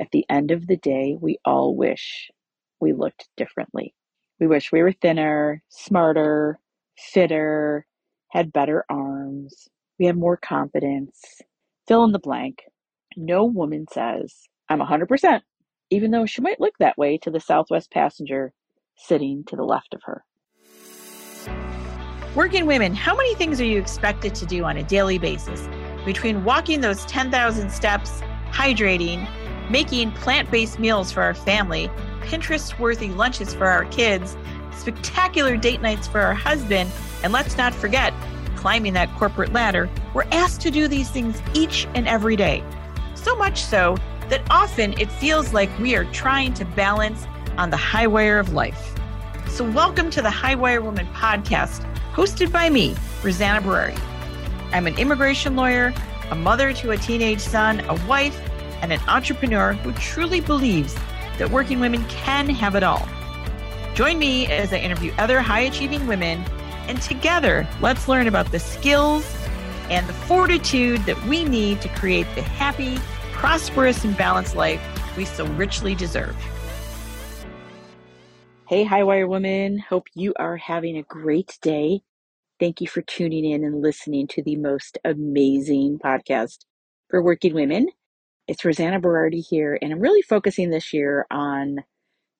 At the end of the day, we all wish we looked differently. We wish we were thinner, smarter, fitter, had better arms, we had more confidence. Fill in the blank. No woman says, I'm 100%, even though she might look that way to the Southwest passenger sitting to the left of her. Working women, how many things are you expected to do on a daily basis? Between walking those 10,000 steps, hydrating, making plant based meals for our family, Pinterest worthy lunches for our kids, spectacular date nights for our husband, and let's not forget, climbing that corporate ladder, we're asked to do these things each and every day. So much so that often it feels like we are trying to balance on the high wire of life. So, welcome to the High Wire Woman podcast hosted by me, Rosanna Berardi. I'm an immigration lawyer, a mother to a teenage son, a wife, and an entrepreneur who truly believes that working women can have it all. Join me as I interview other high achieving women, and together let's learn about the skills and the fortitude that we need to create the happy, prosperous, and balanced life we so richly deserve. Hey, Highwire woman. Hope you are having a great day. Thank you for tuning in and listening to the most amazing podcast for working women. It's Rosanna Berardi here, and I'm really focusing this year on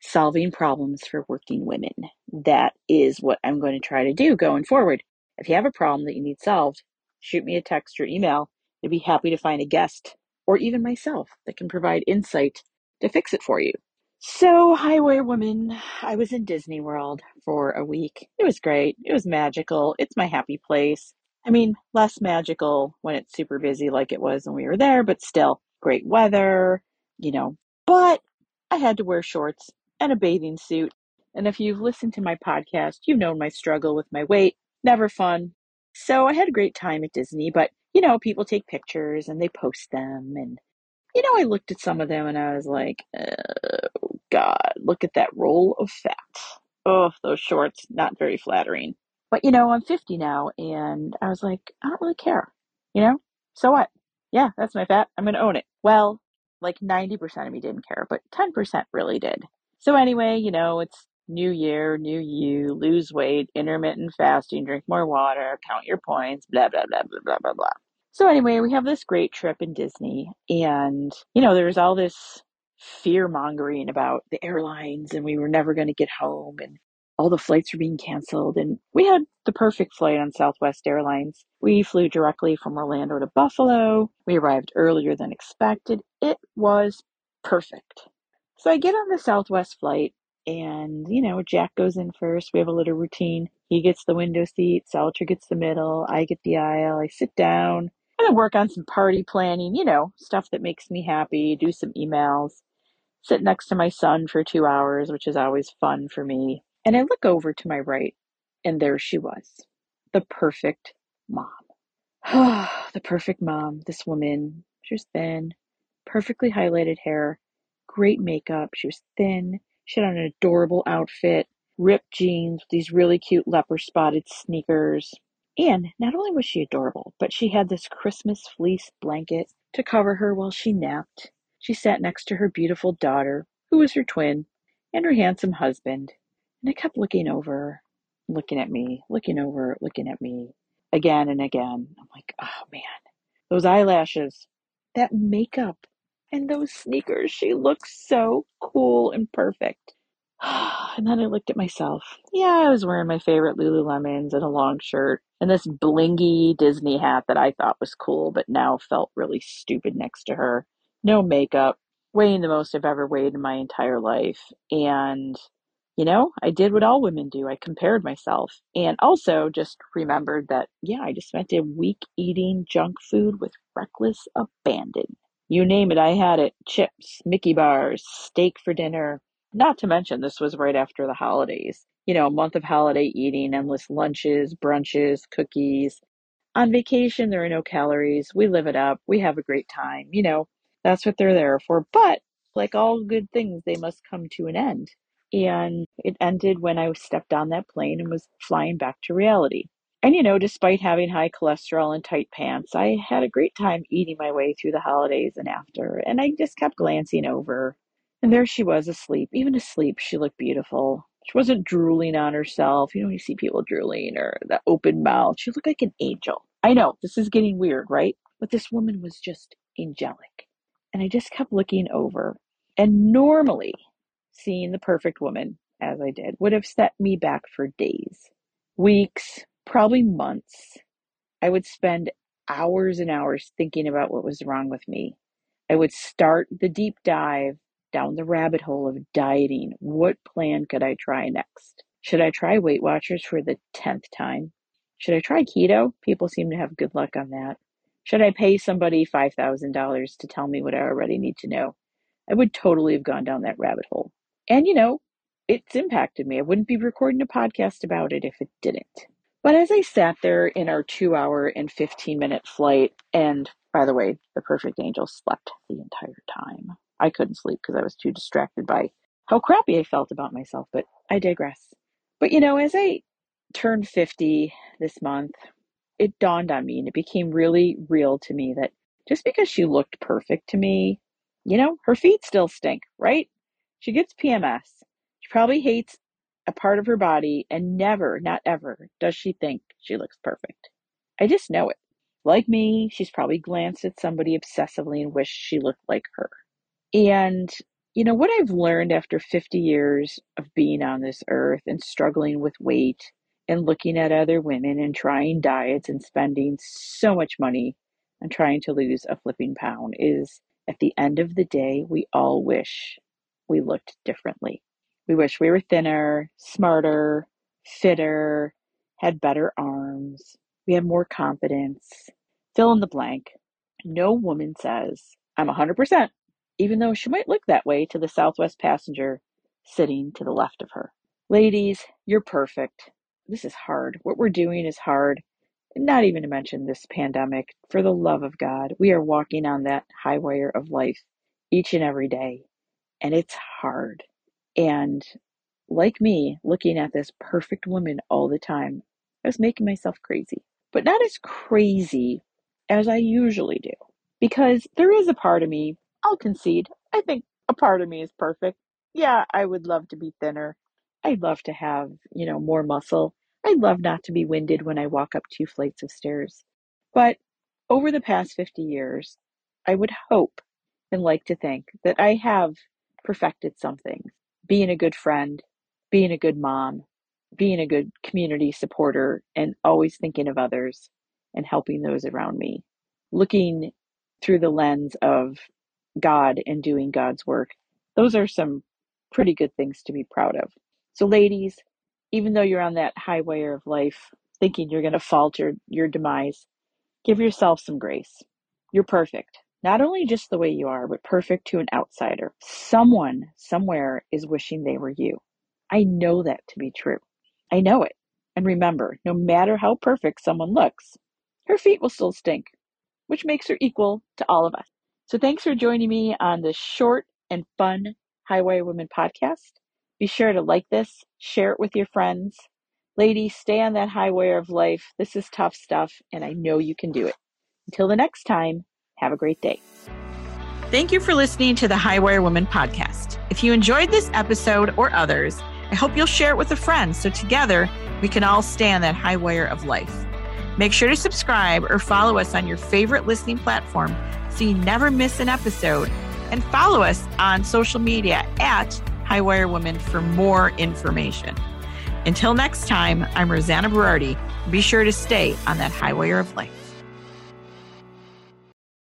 solving problems for working women. That is what I'm going to try to do going forward. If you have a problem that you need solved, shoot me a text or email. I'd be happy to find a guest or even myself that can provide insight to fix it for you. So, Highwire Woman, I was in Disney World for a week. It was great. It was magical. It's my happy place. I mean, less magical when it's super busy like it was when we were there, but still great weather, you know. But I had to wear shorts and a bathing suit. And if you've listened to my podcast, you've known my struggle with my weight. Never fun. So I had a great time at Disney, but you know, people take pictures and they post them and you know, I looked at some of them and I was like, oh God, look at that roll of fat. Oh, those shorts, not very flattering. But you know, I'm 50 now and I was like, I don't really care. You know? So what? Yeah, that's my fat. I'm going to own it. Well, like 90% of me didn't care, but 10% really did. So anyway, you know, it's new year, new you, lose weight, intermittent fasting, drink more water, count your points, blah, blah, blah, blah, blah, blah, blah. So anyway, we have this great trip in Disney and, you know, there's all this fear mongering about the airlines and we were never going to get home and all the flights were being canceled and we had the perfect flight on Southwest Airlines. We flew directly from Orlando to Buffalo. We arrived earlier than expected. It was perfect. So I get on the Southwest flight and, you know, Jack goes in first. We have a little routine. He gets the window seat, Salter gets the middle, I get the aisle, I sit down, and I work on some party planning, you know, stuff that makes me happy, do some emails, sit next to my son for two hours, which is always fun for me. And I look over to my right, and there she was, the perfect mom. the perfect mom, this woman. She was thin, perfectly highlighted hair, great makeup. She was thin. She had on an adorable outfit, ripped jeans with these really cute leopard spotted sneakers, and not only was she adorable, but she had this Christmas fleece blanket to cover her while she napped. She sat next to her beautiful daughter, who was her twin, and her handsome husband. And I kept looking over, looking at me, looking over, looking at me again and again. I'm like, oh man, those eyelashes, that makeup, and those sneakers. She looks so cool and perfect. and then I looked at myself. Yeah, I was wearing my favorite Lululemons and a long shirt and this blingy Disney hat that I thought was cool, but now felt really stupid next to her. No makeup, weighing the most I've ever weighed in my entire life. And, you know, I did what all women do. I compared myself and also just remembered that, yeah, I just spent a week eating junk food with reckless abandon. You name it, I had it. Chips, Mickey bars, steak for dinner, not to mention, this was right after the holidays. You know, a month of holiday eating, endless lunches, brunches, cookies. On vacation, there are no calories. We live it up. We have a great time. You know, that's what they're there for. But like all good things, they must come to an end. And it ended when I stepped on that plane and was flying back to reality. And you know, despite having high cholesterol and tight pants, I had a great time eating my way through the holidays and after. And I just kept glancing over. And there she was asleep. Even asleep, she looked beautiful. She wasn't drooling on herself. You know, you see people drooling or the open mouth. She looked like an angel. I know this is getting weird, right? But this woman was just angelic. And I just kept looking over. And normally, seeing the perfect woman, as I did, would have set me back for days, weeks, probably months. I would spend hours and hours thinking about what was wrong with me. I would start the deep dive down the rabbit hole of dieting. What plan could I try next? Should I try Weight Watchers for the 10th time? Should I try keto? People seem to have good luck on that. Should I pay somebody $5,000 to tell me what I already need to know? I would totally have gone down that rabbit hole. And you know, it's impacted me. I wouldn't be recording a podcast about it if it didn't. But as I sat there in our two hour and 15 minute flight, and by the way, the perfect angel slept the entire time. I couldn't sleep because I was too distracted by how crappy I felt about myself, but I digress. But you know, as I turned 50 this month, it dawned on me and it became really real to me that just because she looked perfect to me, you know, her feet still stink, right? She gets PMS. She probably hates a part of her body and never, not ever, does she think she looks perfect. I just know it. Like me, she's probably glanced at somebody obsessively and wished she looked like her. And, you know, what I've learned after 50 years of being on this earth and struggling with weight and looking at other women and trying diets and spending so much money on trying to lose a flipping pound is at the end of the day, we all wish we looked differently. We wish we were thinner, smarter, fitter, had better arms, we had more confidence. Fill in the blank. No woman says, I'm 100%, even though she might look that way to the Southwest passenger sitting to the left of her. Ladies, you're perfect. This is hard. What we're doing is hard. Not even to mention this pandemic. For the love of God, we are walking on that high wire of life each and every day. And it's hard. And like me, looking at this perfect woman all the time, I was making myself crazy. But not as crazy as I usually do. Because there is a part of me, I'll concede, I think a part of me is perfect. Yeah, I would love to be thinner. I'd love to have, you know, more muscle. I'd love not to be winded when I walk up two flights of stairs. But over the past 50 years, I would hope and like to think that I have perfected something. Being a good friend, being a good mom, being a good community supporter, and always thinking of others and helping those around me. Looking through the lens of God and doing God's work. Those are some pretty good things to be proud of. So, ladies, even though you're on that high wire of life, thinking you're going to falter your demise, give yourself some grace. You're perfect. Not only just the way you are, but perfect to an outsider. Someone somewhere is wishing they were you. I know that to be true. I know it. And remember, no matter how perfect someone looks, her feet will still stink, which makes her equal to all of us. So thanks for joining me on this short and fun Highwire Women podcast. Be sure to like this, share it with your friends. Ladies, stay on that high wire of life. This is tough stuff, and I know you can do it. Until the next time, have a great day. Thank you for listening to the Highwire Women podcast. If you enjoyed this episode or others, I hope you'll share it with a friend so together we can all stay on that high wire of life. Make sure to subscribe or follow us on your favorite listening platform so you never miss an episode. And follow us on social media at Highwire Women for more information. Until next time, I'm Rosanna Berardi. Be sure to stay on that high wire of life.